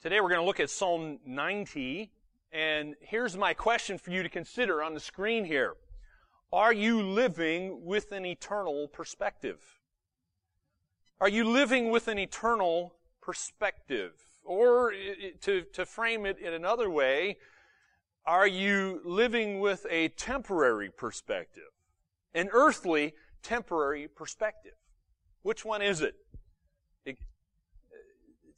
Today we're going to look at Psalm 90, and here's my question for you to consider on the screen here. Are you living with an eternal perspective? Are you living with an eternal perspective? Or to, to frame it in another way, are you living with a temporary perspective? An earthly temporary perspective? Which one is it?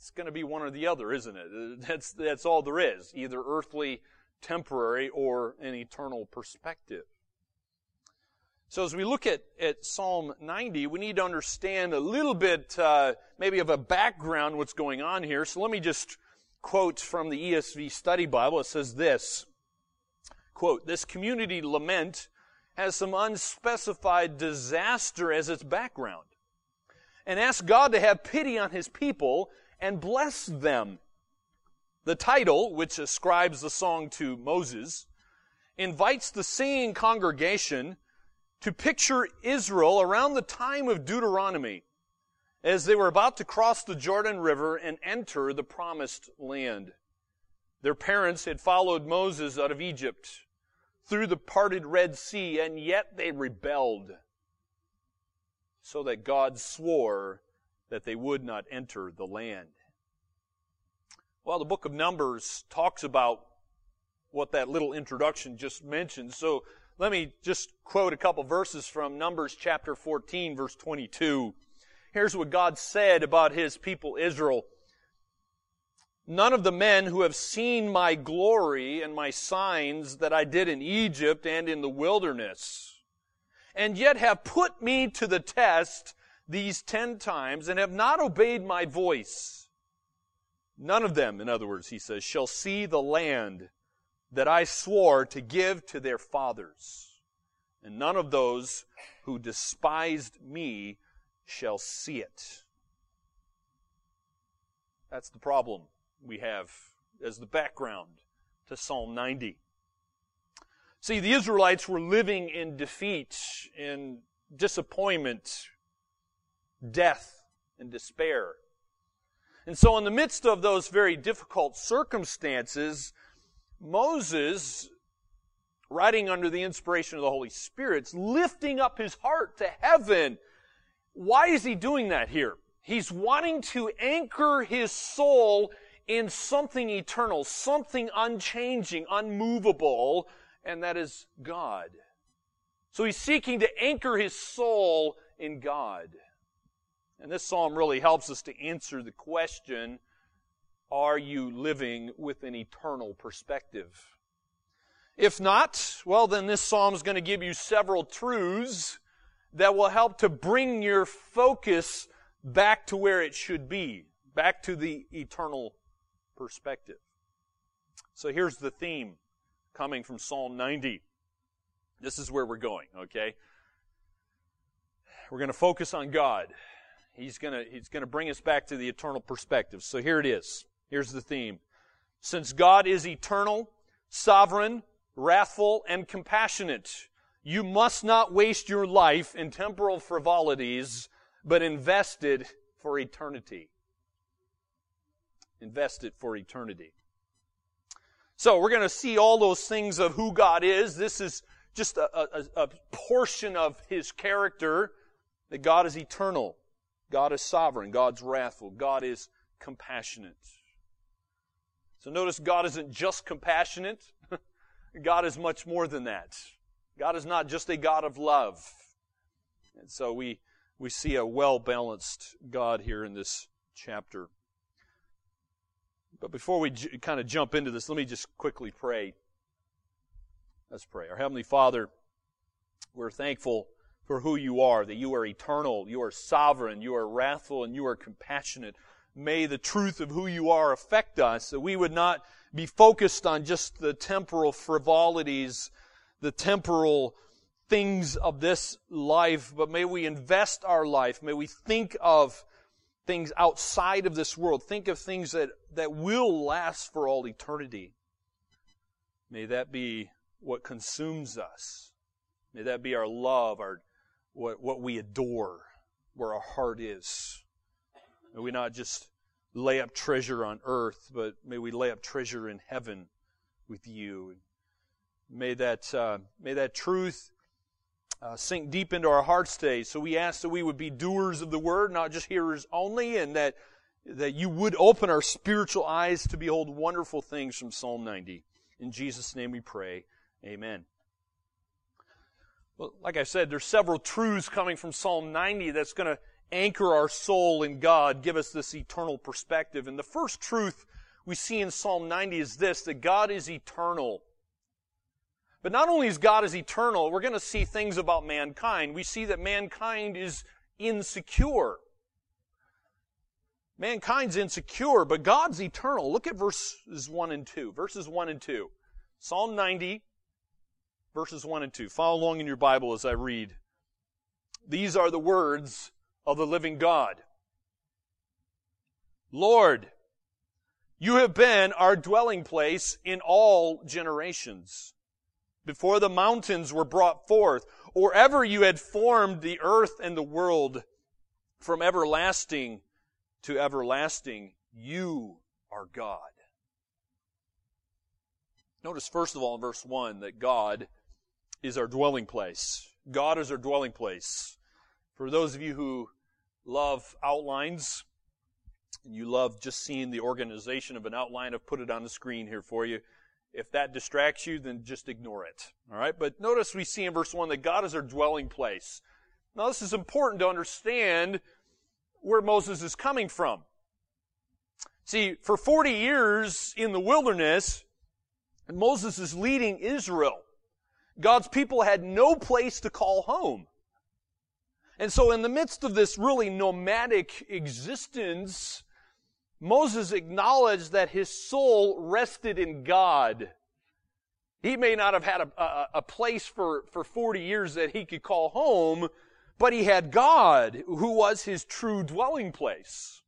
It's going to be one or the other, isn't it? That's, that's all there is. Either earthly, temporary, or an eternal perspective. So as we look at, at Psalm 90, we need to understand a little bit, uh, maybe of a background what's going on here. So let me just quote from the ESV Study Bible. It says this, quote, this community lament has some unspecified disaster as its background and asks God to have pity on his people and bless them. The title, which ascribes the song to Moses, invites the singing congregation to picture Israel around the time of Deuteronomy as they were about to cross the Jordan River and enter the promised land. Their parents had followed Moses out of Egypt through the parted Red Sea, and yet they rebelled so that God swore that they would not enter the land. Well, the book of Numbers talks about what that little introduction just mentioned. So let me just quote a couple verses from Numbers chapter 14, verse 22. Here's what God said about his people Israel. None of the men who have seen my glory and my signs that I did in Egypt and in the wilderness, and yet have put me to the test these ten times and have not obeyed my voice. None of them, in other words, he says, shall see the land that I swore to give to their fathers. And none of those who despised me shall see it. That's the problem we have as the background to Psalm 90. See, the Israelites were living in defeat, in disappointment, death and despair. And so, in the midst of those very difficult circumstances, Moses, writing under the inspiration of the Holy Spirit, is lifting up his heart to heaven. Why is he doing that here? He's wanting to anchor his soul in something eternal, something unchanging, unmovable, and that is God. So he's seeking to anchor his soul in God. And this psalm really helps us to answer the question Are you living with an eternal perspective? If not, well, then this psalm is going to give you several truths that will help to bring your focus back to where it should be, back to the eternal perspective. So here's the theme coming from Psalm 90. This is where we're going, okay? We're going to focus on God. He's gonna, he's gonna bring us back to the eternal perspective. So here it is. Here's the theme. Since God is eternal, sovereign, wrathful, and compassionate, you must not waste your life in temporal frivolities, but invest it for eternity. Invest it for eternity. So we're going to see all those things of who God is. This is just a, a, a portion of His character, that God is eternal. God is sovereign. God's wrathful. God is compassionate. So notice God isn't just compassionate. God is much more than that. God is not just a God of love. And so we, we see a well balanced God here in this chapter. But before we j- kind of jump into this, let me just quickly pray. Let's pray. Our Heavenly Father, we're thankful for who you are, that you are eternal, you are sovereign, you are wrathful, and you are compassionate. May the truth of who you are affect us, that we would not be focused on just the temporal frivolities, the temporal things of this life, but may we invest our life, may we think of things outside of this world, think of things that, that will last for all eternity. May that be what consumes us. May that be our love, our what, what we adore, where our heart is. May we not just lay up treasure on earth, but may we lay up treasure in heaven with you. May that, uh, may that truth uh, sink deep into our hearts today. So we ask that we would be doers of the word, not just hearers only, and that, that you would open our spiritual eyes to behold wonderful things from Psalm 90. In Jesus' name we pray. Amen. Well, like I said, there's several truths coming from Psalm 90 that's going to anchor our soul in God, give us this eternal perspective. And the first truth we see in Psalm 90 is this, that God is eternal. But not only is God is eternal, we're going to see things about mankind. We see that mankind is insecure. Mankind's insecure, but God's eternal. Look at verses 1 and 2. Verses 1 and 2. Psalm 90, verses 1 and 2. Follow along in your Bible as I read. These are the words of the living God. Lord, you have been our dwelling place in all generations. Before the mountains were brought forth, or ever you had formed the earth and the world, from everlasting to everlasting, you are God. Notice first of all in verse 1 that God is our dwelling place. God is our dwelling place. For those of you who love outlines, and you love just seeing the organization of an outline, I've put it on the screen here for you. If that distracts you, then just ignore it. Alright? But notice we see in verse 1 that God is our dwelling place. Now this is important to understand where Moses is coming from. See, for 40 years in the wilderness, Moses is leading Israel. God's people had no place to call home. And so in the midst of this really nomadic existence, Moses acknowledged that his soul rested in God. He may not have had a, a, a, place for, for 40 years that he could call home, but he had God, who was his true dwelling place.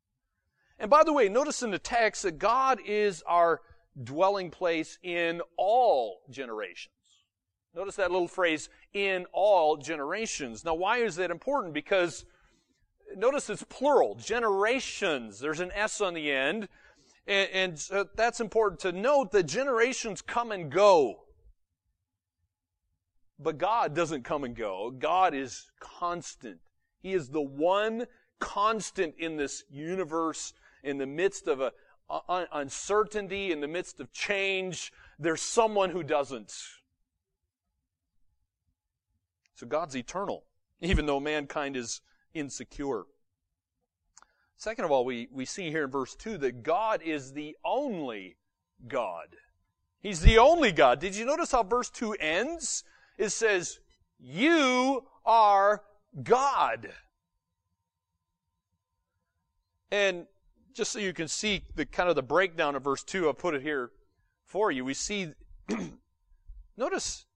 And by the way, notice in the text that God is our dwelling place in all generations. Notice that little phrase, in all generations. Now, why is that important? Because notice it's plural, generations. There's an S on the end. And, and that's important to note that generations come and go. But God doesn't come and go. God is constant. He is the one constant in this universe in the midst of a, a uncertainty, in the midst of change. There's someone who doesn't. So God's eternal, even though mankind is insecure. Second of all, we, we see here in verse 2 that God is the only God. He's the only God. Did you notice how verse 2 ends? It says, You are God. And just so you can see the kind of the breakdown of verse 2, I'll put it here for you. We see, notice,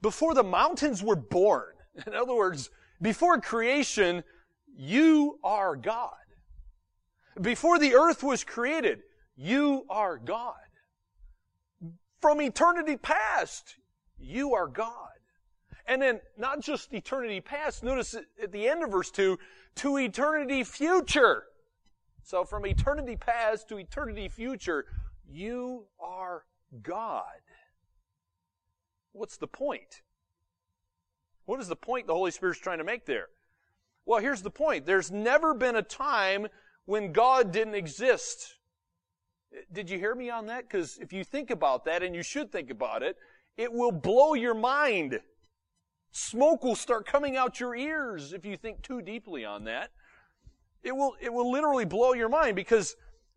before the mountains were born, In other words, before creation, you are God. Before the earth was created, you are God. From eternity past, you are God. And then, not just eternity past, notice at the end of verse 2, to eternity future. So from eternity past to eternity future, you are God. What's the point? What is the point the Holy Spirit's trying to make there? Well, here's the point. There's never been a time when God didn't exist. Did you hear me on that? Because if you think about that, and you should think about it, it will blow your mind. Smoke will start coming out your ears if you think too deeply on that. It will, it will literally blow your mind because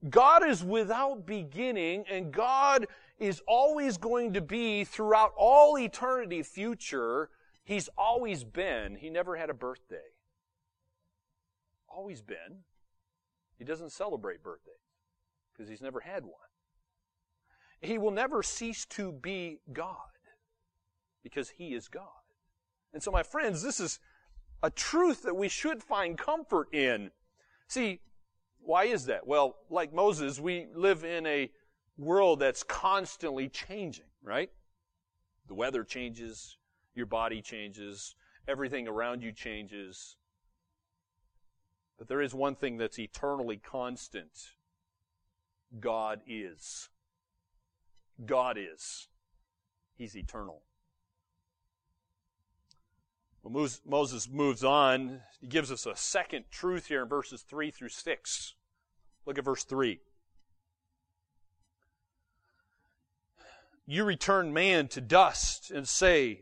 God is without beginning and God is always going to be throughout all eternity future He's always been. He never had a birthday. Always been. He doesn't celebrate birthdays because he's never had one. He will never cease to be God because he is God. And so, my friends, this is a truth that we should find comfort in. See, why is that? Well, like Moses, we live in a world that's constantly changing, right? The weather changes, your body changes, everything around you changes. But there is one thing that's eternally constant, God is. God is. He's eternal. Well, Moses moves on. He gives us a second truth here in verses 3 through 6. Look at verse 3. You return man to dust and say,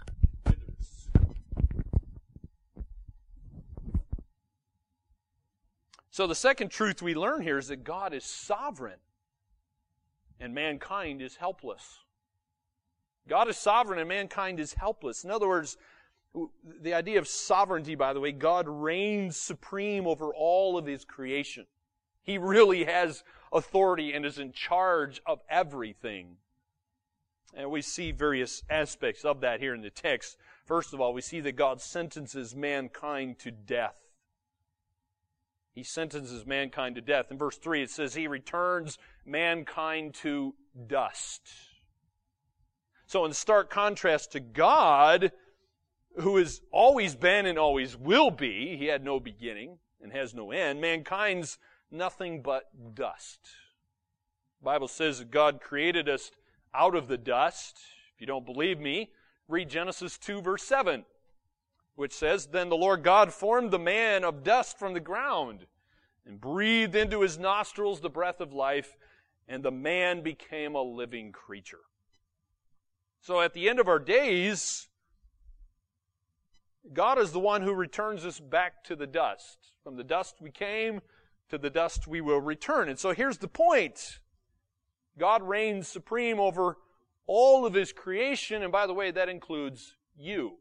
So the second truth we learn here is that God is sovereign and mankind is helpless. God is sovereign and mankind is helpless. In other words, the idea of sovereignty, by the way, God reigns supreme over all of His creation. He really has authority and is in charge of everything. And we see various aspects of that here in the text. First of all, we see that God sentences mankind to death. He sentences mankind to death. In verse 3, it says, He returns mankind to dust. So, in stark contrast to God, who has always been and always will be, he had no beginning and has no end, mankind's nothing but dust. The Bible says that God created us out of the dust. If you don't believe me, read Genesis 2 verse 7, which says, Then the Lord God formed the man of dust from the ground and breathed into his nostrils the breath of life, and the man became a living creature. So at the end of our days, God is the one who returns us back to the dust. From the dust we came, to the dust we will return. And so here's the point. God reigns supreme over all of His creation, and by the way, that includes you.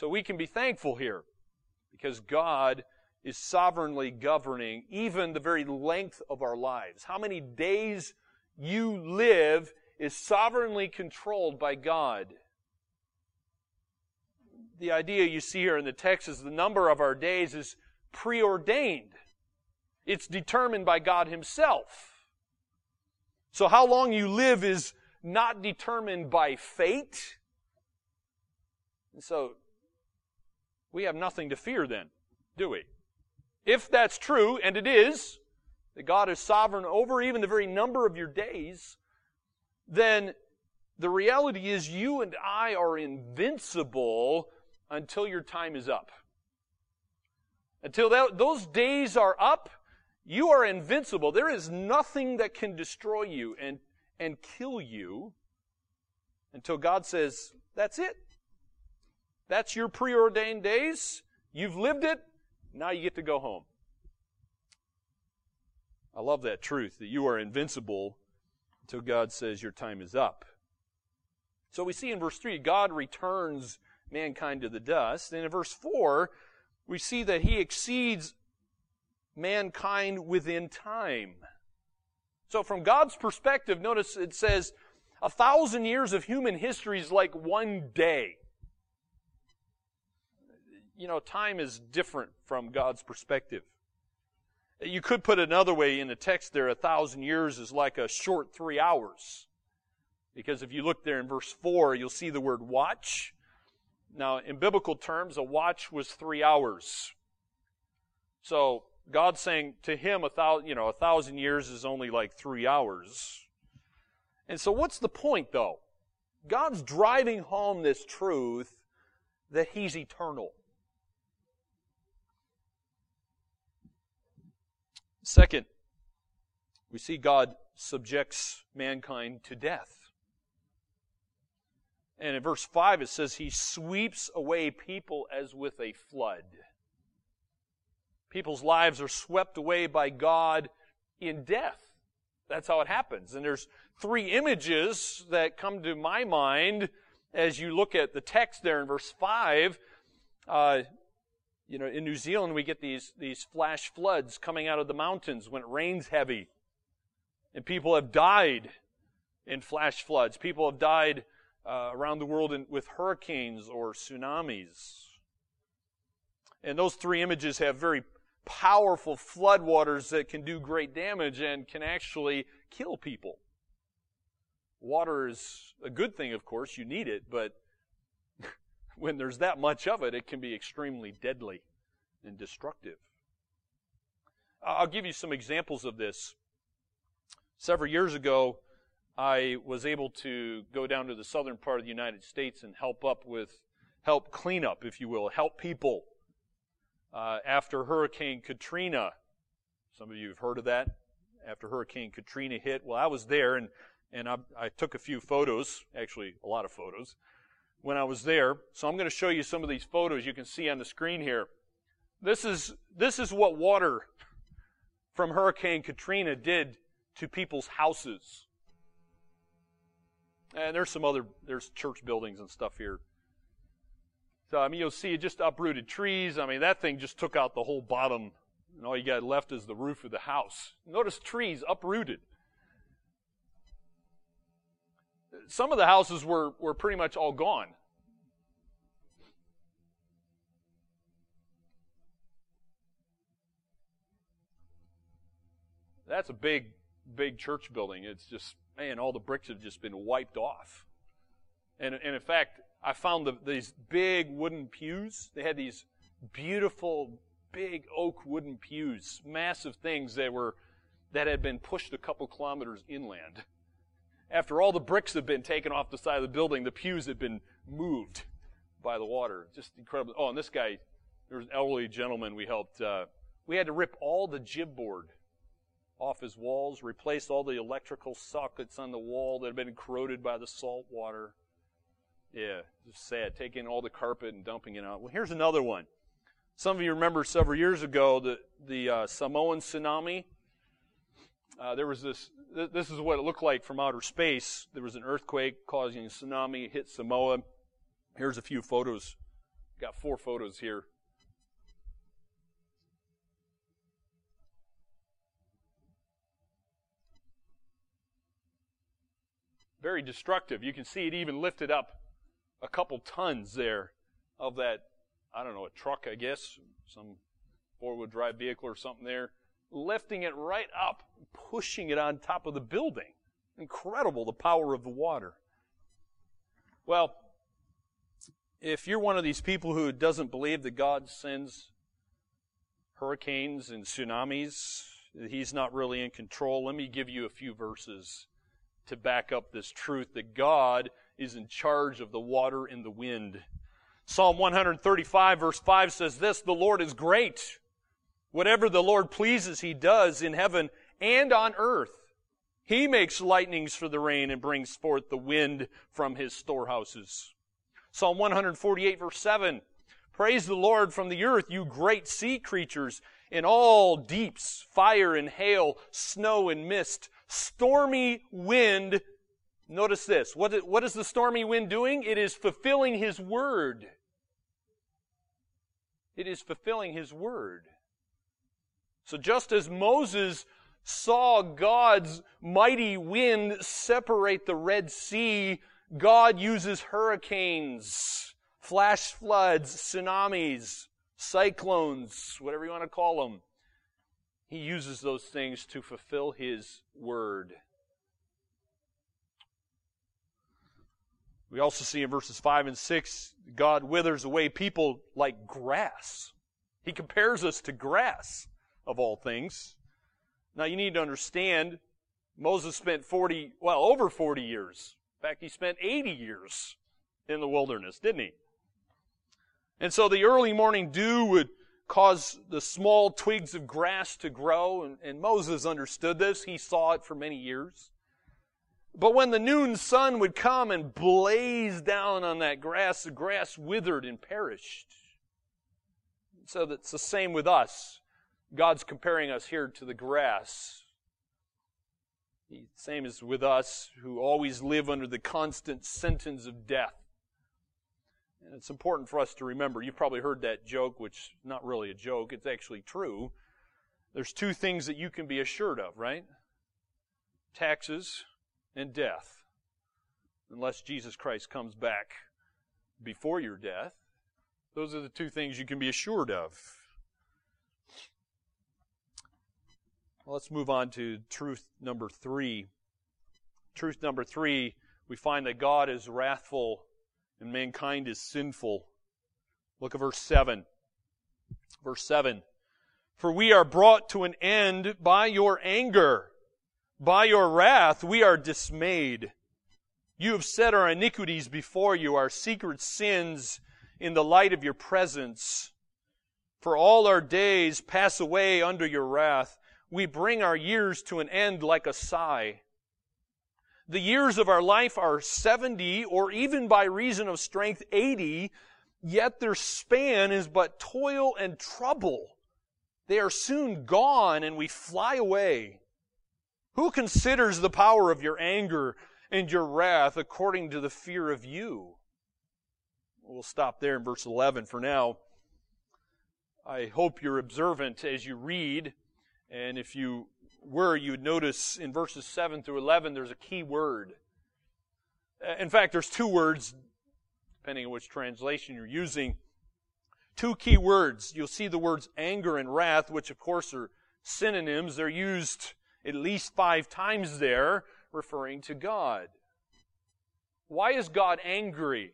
So we can be thankful here, because God is sovereignly governing even the very length of our lives. How many days you live is sovereignly controlled by God the idea you see here in the text is the number of our days is preordained. It's determined by God Himself. So how long you live is not determined by fate. And so we have nothing to fear then, do we? If that's true, and it is, that God is sovereign over even the very number of your days, then the reality is you and I are invincible until your time is up. Until that, those days are up, you are invincible. There is nothing that can destroy you and, and kill you until God says, that's it. That's your preordained days. You've lived it. Now you get to go home. I love that truth that you are invincible until God says your time is up. So we see in verse 3, God returns mankind to the dust. And in verse 4, we see that he exceeds mankind within time. So from God's perspective, notice it says, a thousand years of human history is like one day. You know, time is different from God's perspective. You could put it another way in the text there, a thousand years is like a short three hours. Because if you look there in verse 4, you'll see the word watch. Now, in biblical terms, a watch was three hours. So God's saying to him, a thousand, you know, a thousand years is only like three hours. And so, what's the point, though? God's driving home this truth that He's eternal. Second, we see God subjects mankind to death. And in verse 5, it says, He sweeps away people as with a flood. People's lives are swept away by God in death. That's how it happens. And there's three images that come to my mind as you look at the text there in verse 5. Uh, you know, in New Zealand, we get these, these flash floods coming out of the mountains when it rains heavy. And people have died in flash floods. People have died uh, around the world in, with hurricanes or tsunamis. And those three images have very powerful floodwaters that can do great damage and can actually kill people. Water is a good thing, of course, you need it, but when there's that much of it, it can be extremely deadly and destructive. I'll give you some examples of this. Several years ago, I was able to go down to the southern part of the United States and help up with, help clean up, if you will, help people uh, after Hurricane Katrina. Some of you have heard of that. After Hurricane Katrina hit, well, I was there and and I, I took a few photos, actually a lot of photos, when I was there. So I'm going to show you some of these photos you can see on the screen here. This is this is what water from Hurricane Katrina did to people's houses. And there's some other, there's church buildings and stuff here. So, I mean, you'll see just uprooted trees. I mean, that thing just took out the whole bottom, and all you got left is the roof of the house. Notice trees uprooted. Some of the houses were, were pretty much all gone. That's a big big church building. It's just, man, all the bricks have just been wiped off. And, and in fact, I found the, these big wooden pews. They had these beautiful, big oak wooden pews, massive things that were, that had been pushed a couple kilometers inland. After all the bricks had been taken off the side of the building, the pews had been moved by the water. Just incredible. Oh, and this guy, there was an elderly gentleman we helped, uh, we had to rip all the Gib board off his walls, replace all the electrical sockets on the wall that had been corroded by the salt water. Yeah, just sad. Taking all the carpet and dumping it out. Well, here's another one. Some of you remember several years ago the, the uh, Samoan tsunami. Uh, there was this, th- this is what it looked like from outer space. There was an earthquake causing a tsunami, it hit Samoa. Here's a few photos. Got four photos here. very destructive. You can see it even lifted up a couple tons there of that, I don't know, a truck, I guess, some four wheel drive vehicle or something there, lifting it right up, pushing it on top of the building. Incredible the power of the water. Well, if you're one of these people who doesn't believe that God sends hurricanes and tsunamis, He's not really in control, let me give you a few verses to back up this truth that God is in charge of the water and the wind. Psalm 135 verse 5 says this, the Lord is great. Whatever the Lord pleases, He does in heaven and on earth. He makes lightnings for the rain and brings forth the wind from His storehouses. Psalm 148 verse 7, Praise the Lord from the earth, you great sea creatures, in all deeps, fire and hail, snow and mist, stormy wind. Notice this. What is, what is the stormy wind doing? It is fulfilling His word. It is fulfilling His word. So just as Moses saw God's mighty wind separate the Red Sea, God uses hurricanes, flash floods, tsunamis, cyclones, whatever you want to call them, he uses those things to fulfill His word. We also see in verses 5 and 6, God withers away people like grass. He compares us to grass, of all things. Now you need to understand, Moses spent 40, well, over 40 years. In fact, he spent 80 years in the wilderness, didn't he? And so the early morning dew would cause the small twigs of grass to grow, and, and Moses understood this. He saw it for many years. But when the noon sun would come and blaze down on that grass, the grass withered and perished. So that's the same with us. God's comparing us here to the grass. The same as with us who always live under the constant sentence of death. And it's important for us to remember. You've probably heard that joke, which is not really a joke. It's actually true. There's two things that you can be assured of, right? Taxes and death. unless Jesus Christ comes back before your death. Those are the two things you can be assured of. Let's move on to truth number three. Truth number three, we find that God is wrathful and mankind is sinful. Look at verse 7. Verse 7. For we are brought to an end by your anger. By your wrath we are dismayed. You have set our iniquities before you, our secret sins in the light of your presence. For all our days pass away under your wrath. We bring our years to an end like a sigh. The years of our life are 70 or even by reason of strength 80, yet their span is but toil and trouble. They are soon gone and we fly away. Who considers the power of your anger and your wrath according to the fear of you? We'll stop there in verse 11 for now. I hope you're observant as you read, and if you were, you would notice in verses 7 through 11 there's a key word. In fact, there's two words, depending on which translation you're using. Two key words. You'll see the words anger and wrath, which of course are synonyms. They're used at least five times there, referring to God. Why is God angry?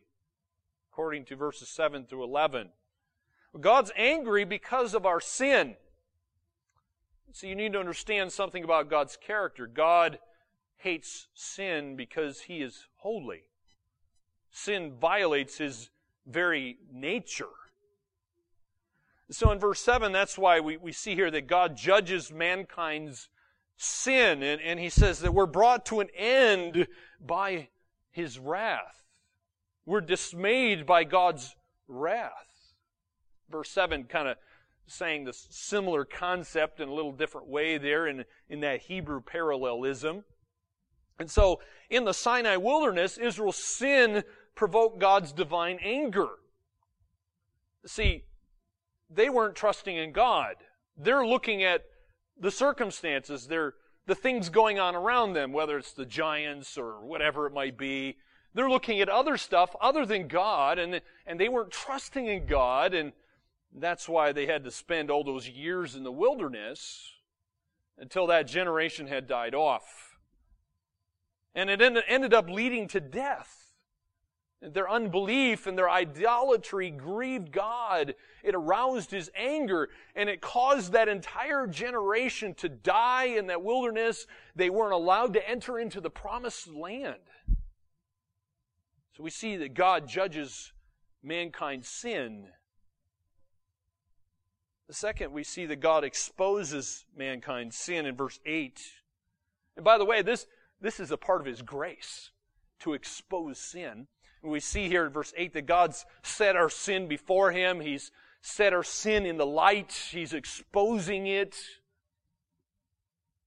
According to verses 7 through 11. God's angry because of our sin. So you need to understand something about God's character. God hates sin because he is holy. Sin violates his very nature. So in verse 7, that's why we, we see here that God judges mankind's sin, and, and he says that we're brought to an end by his wrath. We're dismayed by God's wrath. Verse 7 kind of saying this similar concept in a little different way there in, in that Hebrew parallelism. And so, in the Sinai wilderness, Israel's sin provoked God's divine anger. See, they weren't trusting in God. They're looking at the circumstances, they're, the things going on around them, whether it's the giants or whatever it might be. They're looking at other stuff other than God, and, and they weren't trusting in God, and that's why they had to spend all those years in the wilderness until that generation had died off. And it ended up leading to death. Their unbelief and their idolatry grieved God. It aroused his anger and it caused that entire generation to die in that wilderness. They weren't allowed to enter into the promised land. So we see that God judges mankind's sin the second, we see that God exposes mankind's sin in verse 8. And by the way, this, this is a part of His grace to expose sin. And we see here in verse 8 that God's set our sin before Him. He's set our sin in the light. He's exposing it.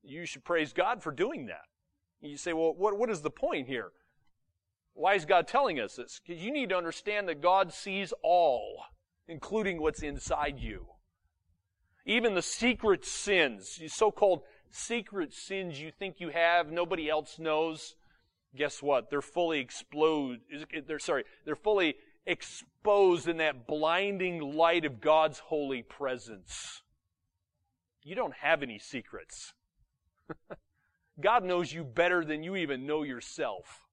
You should praise God for doing that. You say, well, what, what is the point here? Why is God telling us this? Because you need to understand that God sees all, including what's inside you. Even the secret sins, so-called secret sins you think you have, nobody else knows. Guess what? They're fully explode. They're sorry. They're fully exposed in that blinding light of God's holy presence. You don't have any secrets. God knows you better than you even know yourself.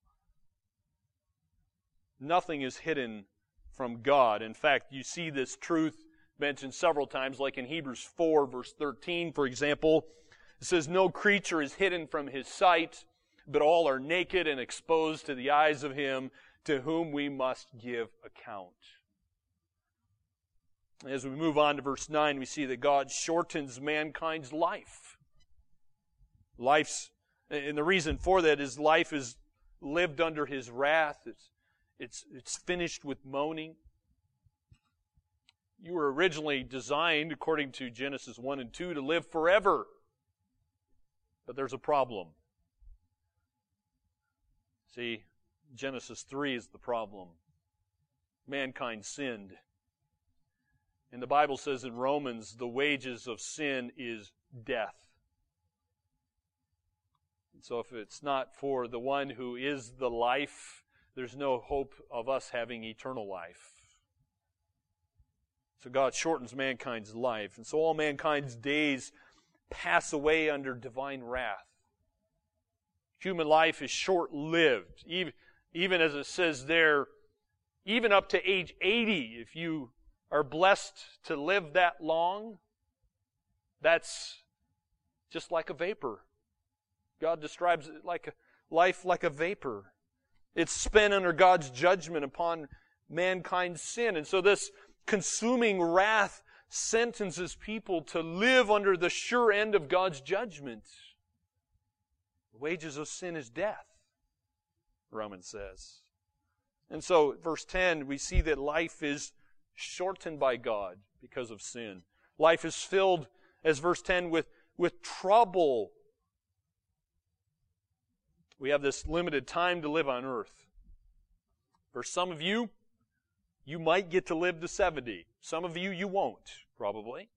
Nothing is hidden from God. In fact, you see this truth mentioned several times, like in Hebrews 4, verse 13, for example. It says, No creature is hidden from his sight, but all are naked and exposed to the eyes of him to whom we must give account. As we move on to verse 9, we see that God shortens mankind's life. Life's, and the reason for that is life is lived under his wrath. It's, it's, it's finished with moaning. You were originally designed, according to Genesis 1 and 2, to live forever. But there's a problem. See, Genesis 3 is the problem. Mankind sinned. And the Bible says in Romans, the wages of sin is death. And so if it's not for the one who is the life, there's no hope of us having eternal life. So God shortens mankind's life. And so all mankind's days pass away under divine wrath. Human life is short lived. Even, even as it says there, even up to age 80, if you are blessed to live that long, that's just like a vapor. God describes it like a life like a vapor. It's spent under God's judgment upon mankind's sin. And so this consuming wrath sentences people to live under the sure end of God's judgment. The wages of sin is death, Romans says. And so, verse 10, we see that life is shortened by God because of sin. Life is filled, as verse 10, with, with trouble. We have this limited time to live on earth. For some of you, you might get to live to 70. Some of you, you won't, probably.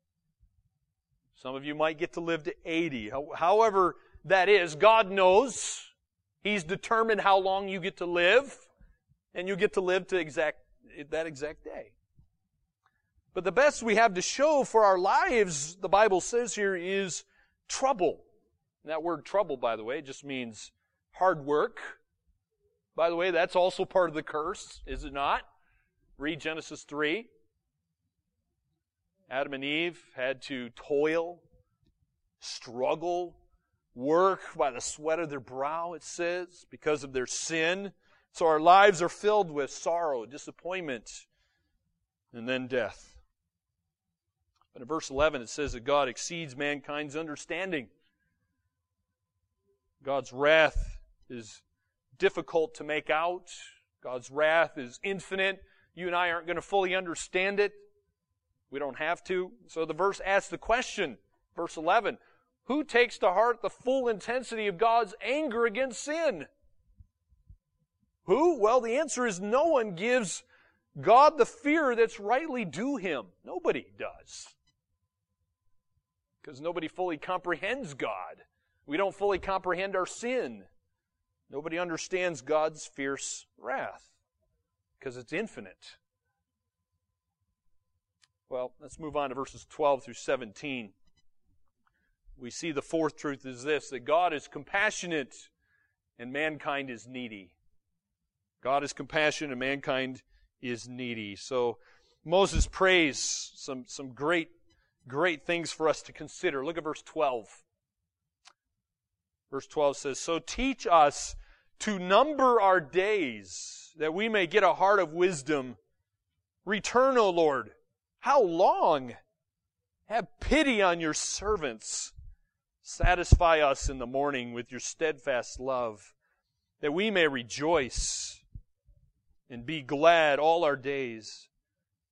Some of you might get to live to 80. However, that is, God knows. He's determined how long you get to live, and you get to live to exact, that exact day. But the best we have to show for our lives, the Bible says here, is trouble. And that word trouble, by the way, just means hard work. By the way, that's also part of the curse, is it not? Read Genesis 3. Adam and Eve had to toil, struggle, work by the sweat of their brow, it says, because of their sin. So our lives are filled with sorrow, disappointment, and then death. But in verse 11, it says that God exceeds mankind's understanding. God's wrath is difficult to make out. God's wrath is infinite. You and I aren't going to fully understand it. We don't have to. So the verse asks the question, verse 11, who takes to heart the full intensity of God's anger against sin? Who? Well, the answer is no one gives God the fear that's rightly due him. Nobody does. Because nobody fully comprehends God. We don't fully comprehend our sin. Nobody understands God's fierce wrath because it's infinite. Well, let's move on to verses 12 through 17. We see the fourth truth is this that God is compassionate and mankind is needy. God is compassionate and mankind is needy. So Moses prays some, some great, great things for us to consider. Look at verse 12. Verse 12 says, So teach us to number our days that we may get a heart of wisdom. Return, O Lord. How long? Have pity on your servants. Satisfy us in the morning with your steadfast love, that we may rejoice and be glad all our days.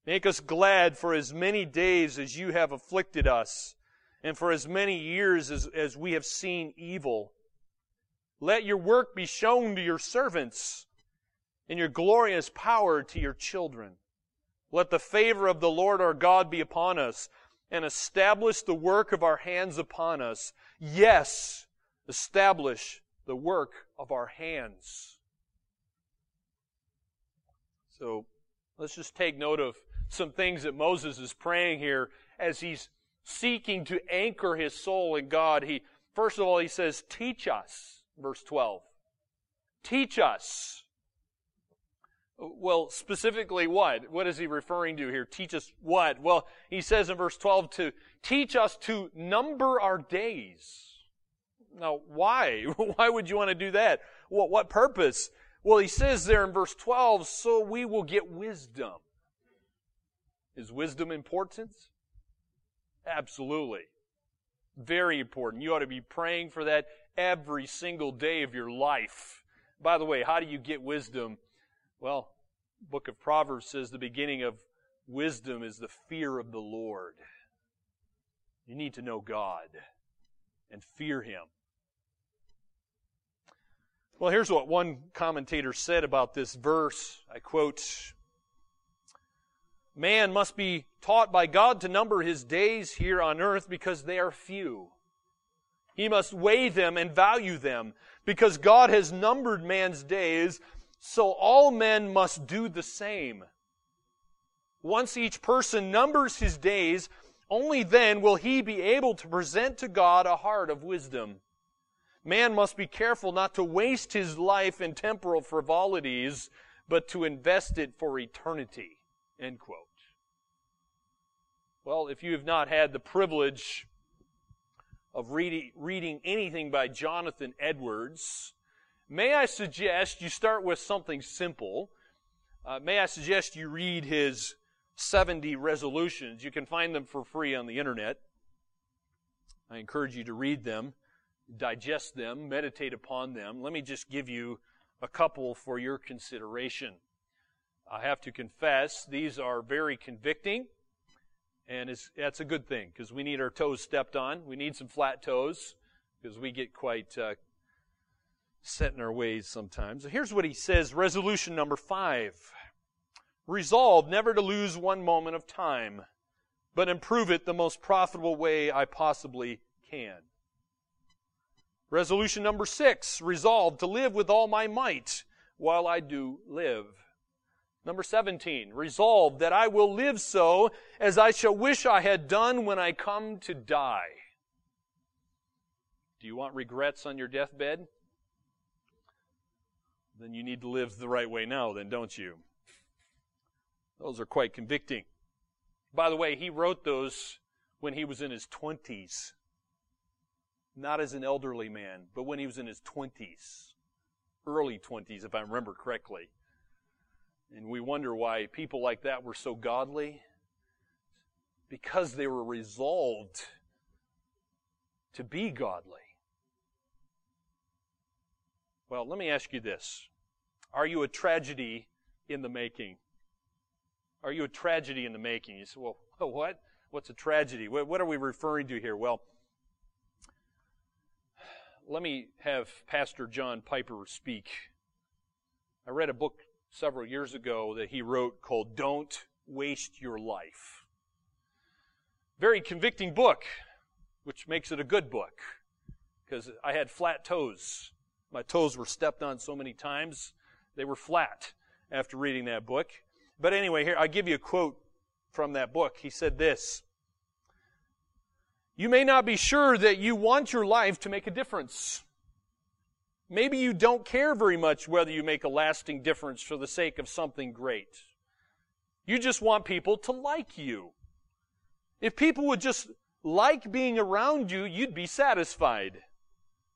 Make us glad for as many days as you have afflicted us, and for as many years as, as we have seen evil. Let your work be shown to your servants and your glorious power to your children. Let the favor of the Lord our God be upon us and establish the work of our hands upon us. Yes, establish the work of our hands. So let's just take note of some things that Moses is praying here as he's seeking to anchor his soul in God. He, first of all, he says, teach us, verse 12. Teach us. Well, specifically what? What is he referring to here? Teach us what? Well, he says in verse 12 to teach us to number our days. Now, why? why would you want to do that? What, what purpose? Well, he says there in verse 12, so we will get wisdom. Is wisdom important? Absolutely. Very important. You ought to be praying for that every single day of your life. By the way, how do you get wisdom? Well, book of Proverbs says the beginning of wisdom is the fear of the Lord. You need to know God and fear Him. Well, here's what one commentator said about this verse. I quote, Man must be taught by God to number his days here on earth because they are few. He must weigh them and value them because God has numbered man's days so all men must do the same. Once each person numbers his days, only then will he be able to present to God a heart of wisdom. Man must be careful not to waste his life in temporal frivolities, but to invest it for eternity. End quote. Well, if you have not had the privilege of reading, reading anything by Jonathan Edwards, may I suggest you start with something simple. Uh, may I suggest you read his 70 resolutions. You can find them for free on the internet. I encourage you to read them, digest them, meditate upon them. Let me just give you a couple for your consideration. I have to confess, these are very convicting, and that's a good thing because we need our toes stepped on. We need some flat toes because we get quite uh, set in our ways sometimes. Here's what he says resolution number five Resolve never to lose one moment of time, but improve it the most profitable way I possibly can. Resolution number six, resolve to live with all my might while I do live. Number 17, resolve that I will live so as I shall wish I had done when I come to die. Do you want regrets on your deathbed? Then you need to live the right way now, then, don't you? Those are quite convicting. By the way, he wrote those when he was in his 20s. Not as an elderly man, but when he was in his 20s. Early 20s, if I remember correctly. And we wonder why people like that were so godly. Because they were resolved to be godly. Well, let me ask you this Are you a tragedy in the making? Are you a tragedy in the making? You say, well, what? What's a tragedy? What are we referring to here? Well, let me have Pastor John Piper speak. I read a book several years ago that he wrote called Don't Waste Your Life. Very convicting book, which makes it a good book because I had flat toes. My toes were stepped on so many times, they were flat after reading that book. But anyway, here, I'll give you a quote from that book. He said this You may not be sure that you want your life to make a difference. Maybe you don't care very much whether you make a lasting difference for the sake of something great. You just want people to like you. If people would just like being around you, you'd be satisfied.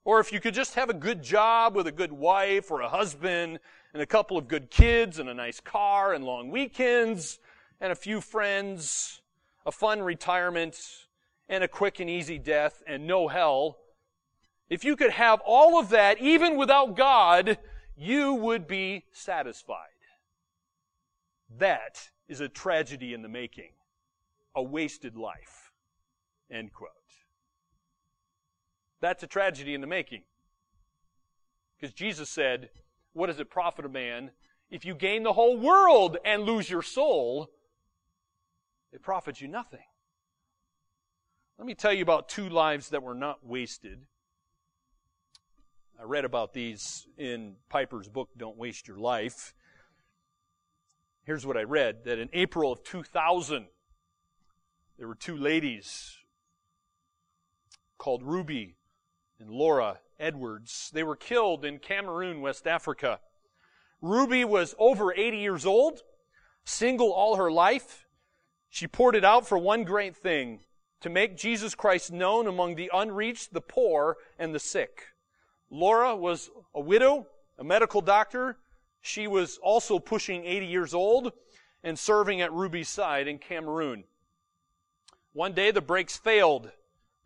Or if you could just have a good job with a good wife or a husband and a couple of good kids and a nice car and long weekends and a few friends, a fun retirement and a quick and easy death and no hell. If you could have all of that even without God, you would be satisfied. That is a tragedy in the making. A wasted life. End quote. That's a tragedy in the making. Because Jesus said, what does it profit a man if you gain the whole world and lose your soul? It profits you nothing. Let me tell you about two lives that were not wasted. I read about these in Piper's book, Don't Waste Your Life. Here's what I read that in April of 2000, there were two ladies called Ruby and Laura Edwards. They were killed in Cameroon, West Africa. Ruby was over 80 years old, single all her life. She poured it out for one great thing to make Jesus Christ known among the unreached, the poor, and the sick. Laura was a widow, a medical doctor. She was also pushing 80 years old and serving at Ruby's side in Cameroon. One day the brakes failed.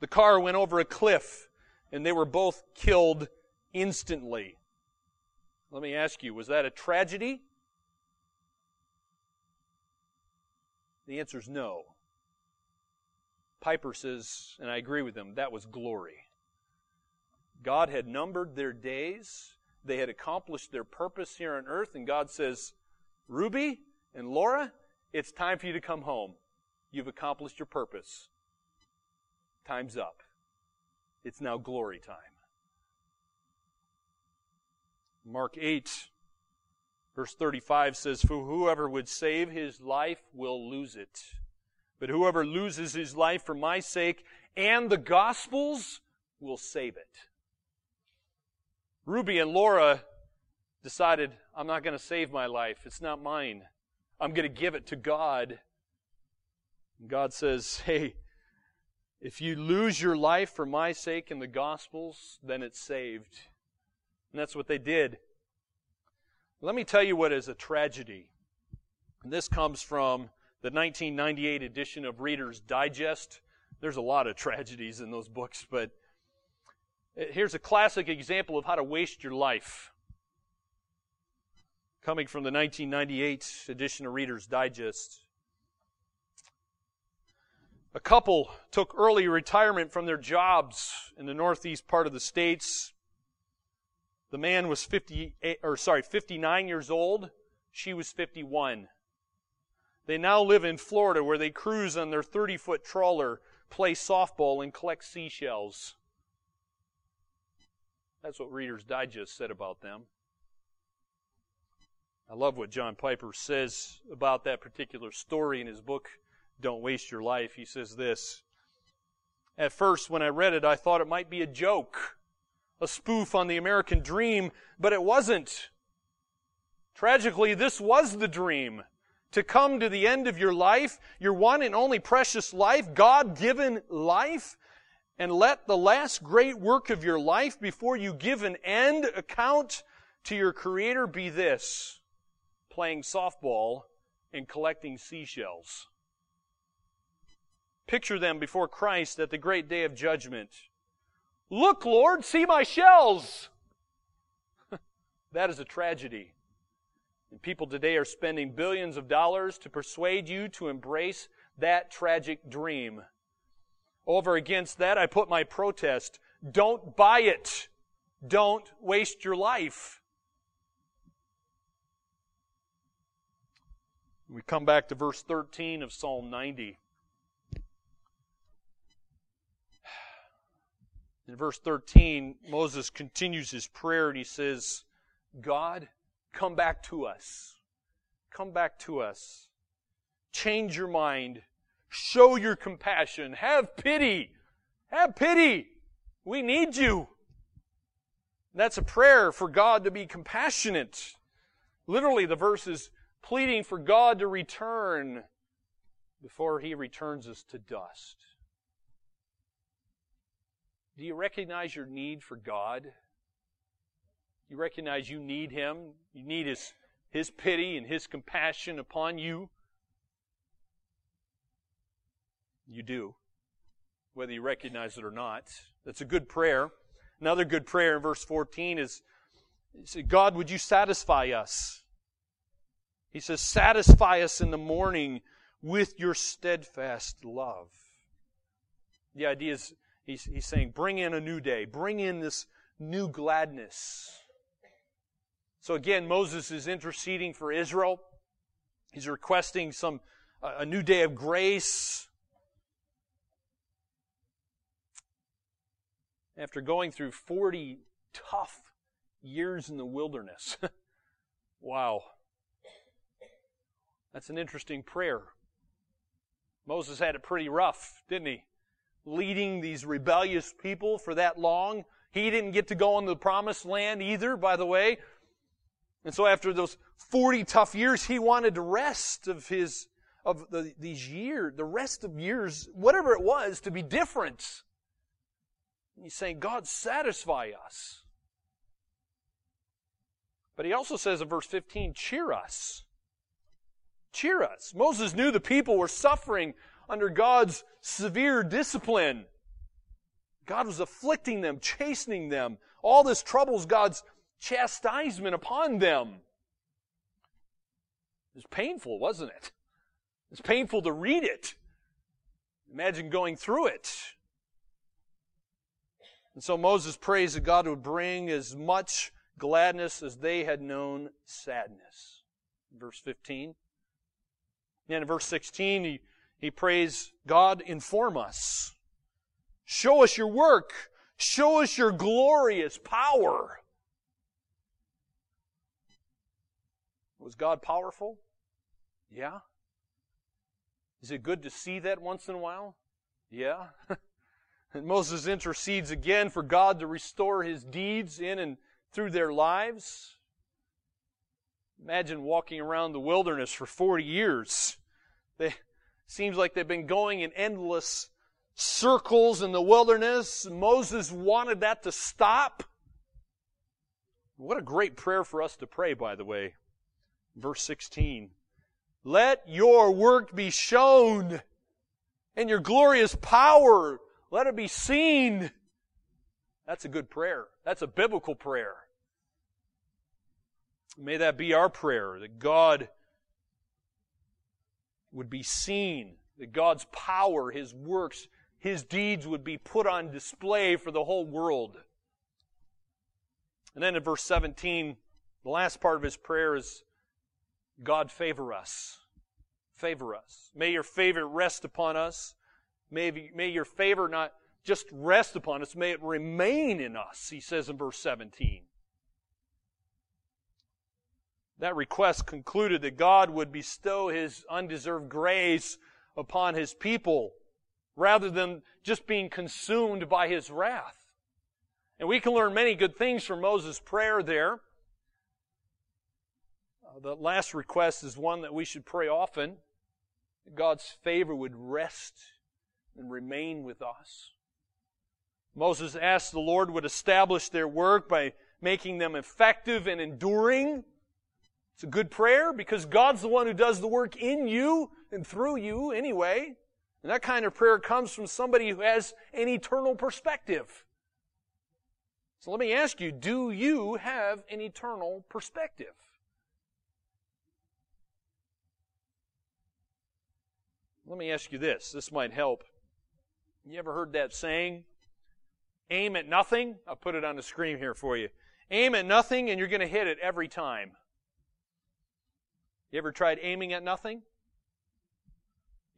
The car went over a cliff and they were both killed instantly. Let me ask you, was that a tragedy? The answer is no. Piper says, and I agree with him, that was glory. God had numbered their days. They had accomplished their purpose here on earth, and God says, Ruby and Laura, it's time for you to come home. You've accomplished your purpose. Time's up. It's now glory time. Mark 8, Verse 35 says, For whoever would save his life will lose it. But whoever loses his life for my sake and the gospel's will save it. Ruby and Laura decided, I'm not going to save my life. It's not mine. I'm going to give it to God. And God says, Hey, if you lose your life for my sake in the Gospels, then it's saved. And that's what they did. Let me tell you what is a tragedy. And this comes from the 1998 edition of Reader's Digest. There's a lot of tragedies in those books, but here's a classic example of how to waste your life. Coming from the 1998 edition of Reader's Digest. A couple took early retirement from their jobs in the northeast part of the states. The man was 50 or sorry, 59 years old. She was 51. They now live in Florida where they cruise on their 30 foot trawler, play softball, and collect seashells. That's what Reader's Digest said about them. I love what John Piper says about that particular story in his book, Don't Waste Your Life. He says this At first, when I read it, I thought it might be a joke, a spoof on the American dream, but it wasn't. Tragically, this was the dream to come to the end of your life, your one and only precious life, God given life, and let the last great work of your life before you give an end account to your Creator be this playing softball and collecting seashells. Picture them before Christ at the great day of judgment. Look, Lord, see my shells! that is a tragedy. And people today are spending billions of dollars to persuade you to embrace that tragic dream. Over against that, I put my protest. Don't buy it. Don't waste your life. We come back to verse 13 of Psalm 90. In verse 13, Moses continues his prayer and he says, God, Come back to us. Come back to us. Change your mind. Show your compassion. Have pity. Have pity. We need you. That's a prayer for God to be compassionate. Literally, the verse is pleading for God to return before he returns us to dust. Do you recognize your need for God? You recognize you need Him. You need His, His pity and His compassion upon you. You do, whether you recognize it or not. That's a good prayer. Another good prayer in verse 14 is God, would you satisfy us? He says, Satisfy us in the morning with your steadfast love. The idea is, he's, he's saying, bring in a new day, bring in this new gladness. So again, Moses is interceding for Israel. He's requesting some a new day of grace. After going through 40 tough years in the wilderness. wow. That's an interesting prayer. Moses had it pretty rough, didn't he? Leading these rebellious people for that long. He didn't get to go into the promised land either, by the way. And so after those 40 tough years, he wanted the rest of his, of the, these years, the rest of years, whatever it was, to be different. He's saying, God, satisfy us. But he also says in verse 15, cheer us. Cheer us. Moses knew the people were suffering under God's severe discipline. God was afflicting them, chastening them. All this troubles God's chastisement upon them. It was painful, wasn't it? It's painful to read it. Imagine going through it. And so Moses prays that God would bring as much gladness as they had known sadness. Verse 15. And in verse 16, he, he prays, God, inform us. Show us your work. Show us your glorious power. Was God powerful? Yeah. Is it good to see that once in a while? Yeah. and Moses intercedes again for God to restore his deeds in and through their lives. Imagine walking around the wilderness for 40 years. They seems like they've been going in endless circles in the wilderness. Moses wanted that to stop. What a great prayer for us to pray, by the way. Verse 16. Let your work be shown and your glorious power. Let it be seen. That's a good prayer. That's a biblical prayer. May that be our prayer, that God would be seen, that God's power, His works, His deeds would be put on display for the whole world. And then in verse 17, the last part of his prayer is God favor us. Favor us. May your favor rest upon us. May, may your favor not just rest upon us, may it remain in us, he says in verse 17. That request concluded that God would bestow his undeserved grace upon his people rather than just being consumed by his wrath. And we can learn many good things from Moses' prayer there. Uh, the last request is one that we should pray often. God's favor would rest and remain with us. Moses asked the Lord would establish their work by making them effective and enduring. It's a good prayer because God's the one who does the work in you and through you anyway. And that kind of prayer comes from somebody who has an eternal perspective. So let me ask you, do you have an eternal perspective? Let me ask you this. This might help. You ever heard that saying? Aim at nothing? I'll put it on the screen here for you. Aim at nothing and you're going to hit it every time. You ever tried aiming at nothing?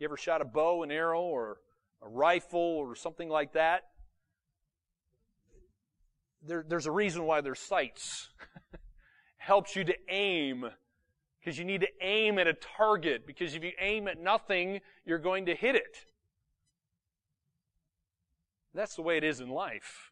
You ever shot a bow and arrow or a rifle or something like that? there, there's a reason why there's sights. Helps you to aim. Because you need to aim at a target. Because if you aim at nothing, you're going to hit it. That's the way it is in life.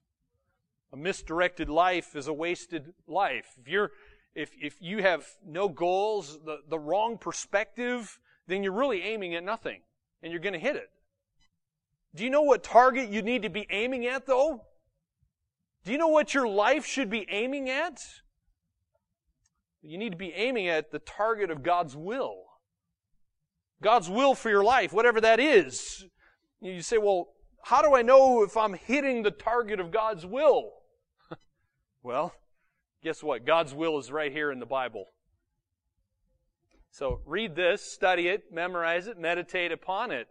A misdirected life is a wasted life. If you're, if, if you have no goals, the, the wrong perspective, then you're really aiming at nothing. And you're going to hit it. Do you know what target you need to be aiming at though? Do you know what your life should be aiming at? You need to be aiming at the target of God's will. God's will for your life, whatever that is. You say, well, how do I know if I'm hitting the target of God's will? well, guess what? God's will is right here in the Bible. So read this, study it, memorize it, meditate upon it.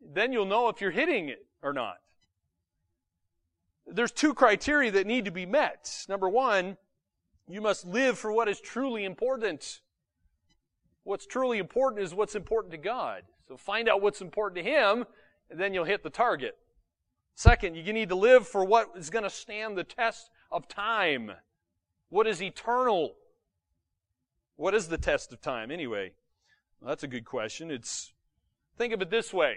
Then you'll know if you're hitting it or not there's two criteria that need to be met. Number one, you must live for what is truly important. What's truly important is what's important to God. So find out what's important to Him, and then you'll hit the target. Second, you need to live for what is going to stand the test of time. What is eternal? What is the test of time, anyway? Well, that's a good question. It's, think of it this way.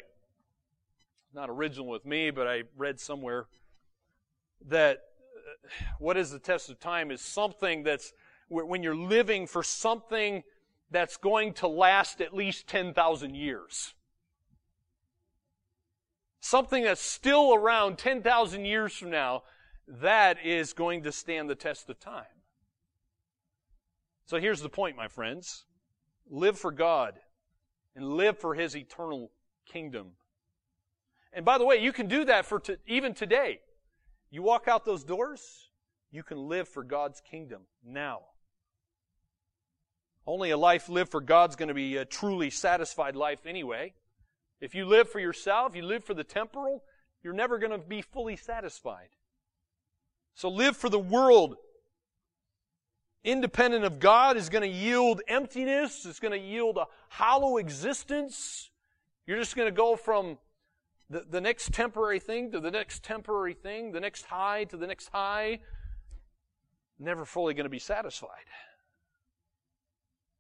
Not original with me, but I read somewhere that uh, what is the test of time is something that's when you're living for something that's going to last at least 10,000 years. Something that's still around 10,000 years from now, that is going to stand the test of time. So here's the point, my friends. Live for God and live for His eternal kingdom. And by the way, you can do that for t- even today. You walk out those doors, you can live for God's kingdom now. Only a life lived for God's going to be a truly satisfied life anyway. If you live for yourself, you live for the temporal, you're never going to be fully satisfied. So live for the world. Independent of God is going to yield emptiness. It's going to yield a hollow existence. You're just going to go from the, the next temporary thing to the next temporary thing, the next high to the next high, never fully going to be satisfied.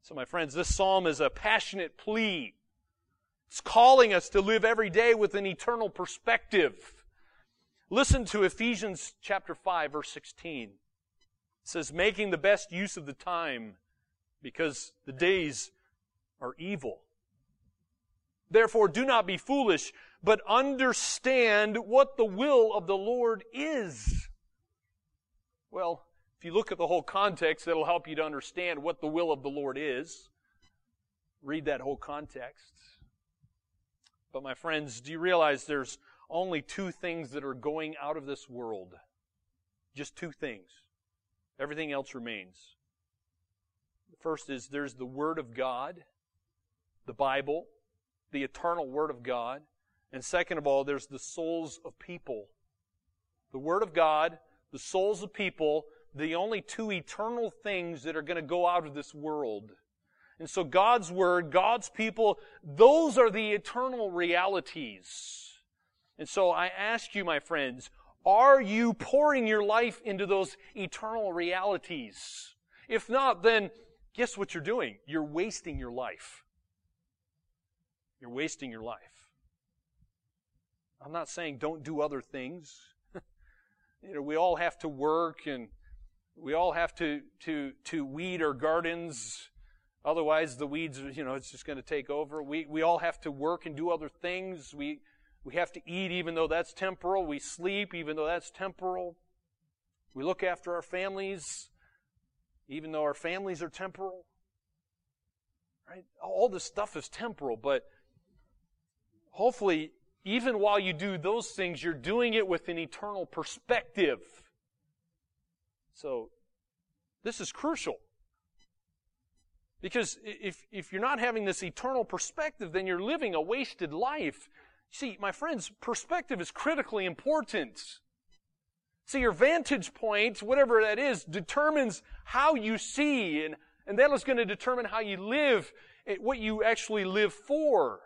So, my friends, this psalm is a passionate plea. It's calling us to live every day with an eternal perspective. Listen to Ephesians chapter 5 verse 16. It says, making the best use of the time because the days are evil. Therefore, do not be foolish, but understand what the will of the Lord is. Well, if you look at the whole context, that'll help you to understand what the will of the Lord is. Read that whole context. But my friends, do you realize there's only two things that are going out of this world? Just two things. Everything else remains. The first is there's the Word of God, the Bible, the eternal Word of God. And second of all, there's the souls of people. The Word of God, the souls of people, the only two eternal things that are going to go out of this world. And so God's Word, God's people, those are the eternal realities. And so I ask you, my friends, are you pouring your life into those eternal realities? If not, then guess what you're doing? You're wasting your life. You're wasting your life. I'm not saying don't do other things. you know, we all have to work and we all have to, to, to weed our gardens. Otherwise, the weeds, you know, it's just going to take over. We, we all have to work and do other things. We, we have to eat even though that's temporal. We sleep even though that's temporal. We look after our families even though our families are temporal. Right? All this stuff is temporal, but hopefully, even while you do those things, you're doing it with an eternal perspective. So, this is crucial. Because if, if you're not having this eternal perspective, then you're living a wasted life. See, my friends, perspective is critically important. See, your vantage point, whatever that is, determines how you see, and, and that is going to determine how you live, eh, what you actually live for.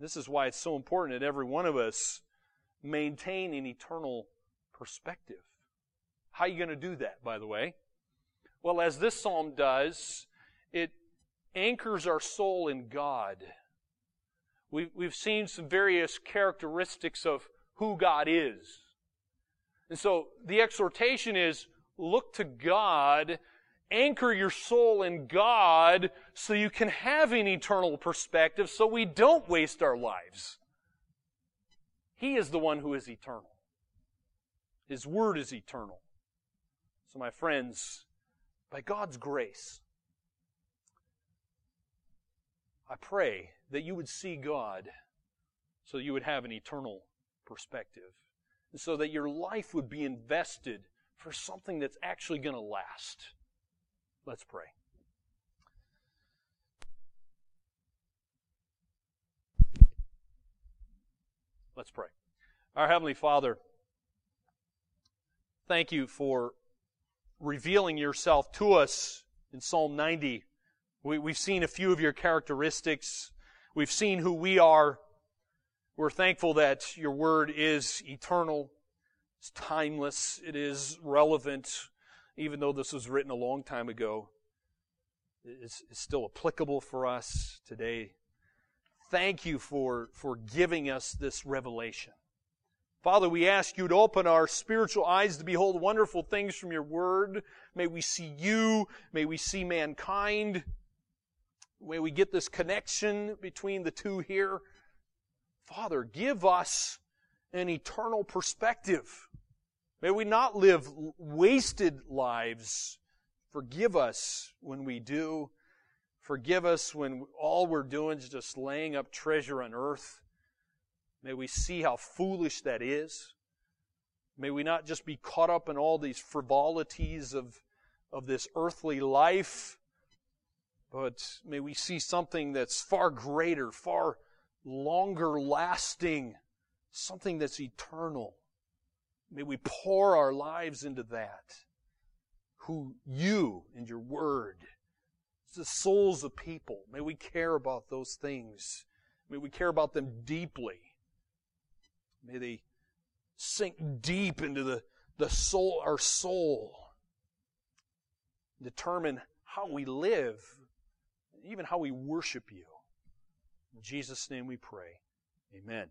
This is why it's so important that every one of us maintain an eternal perspective. How are you going to do that, by the way? Well, as this psalm does, it anchors our soul in God. We've, we've seen some various characteristics of who God is. And so the exhortation is look to God, anchor your soul in God so you can have an eternal perspective so we don't waste our lives. He is the one who is eternal. His word is eternal. So, my friends, by God's grace, I pray that you would see God so you would have an eternal perspective. And so that your life would be invested for something that's actually going to last. Let's pray. Let's pray. Our Heavenly Father, thank you for revealing yourself to us in Psalm 90. We, have seen a few of your characteristics. We've seen who we are. We're thankful that your word is eternal, it's timeless, it is relevant, even though this was written a long time ago. It's, it's still applicable for us today. Thank you for, for giving us this revelation. Father, we ask you to open our spiritual eyes to behold wonderful things from your word. May we see you. May we see mankind. May we get this connection between the two here. Father, give us an eternal perspective. May we not live wasted lives. Forgive us when we do. Forgive us when all we're doing is just laying up treasure on earth. May we see how foolish that is. May we not just be caught up in all these frivolities of, of this earthly life, but may we see something that's far greater, far longer lasting, something that's eternal. May we pour our lives into that. Who you and your word. The souls of people. May we care about those things. May we care about them deeply. May they sink deep into the, the soul, our soul. determine how we live, even how we worship you. In Jesus' name we pray. Amen.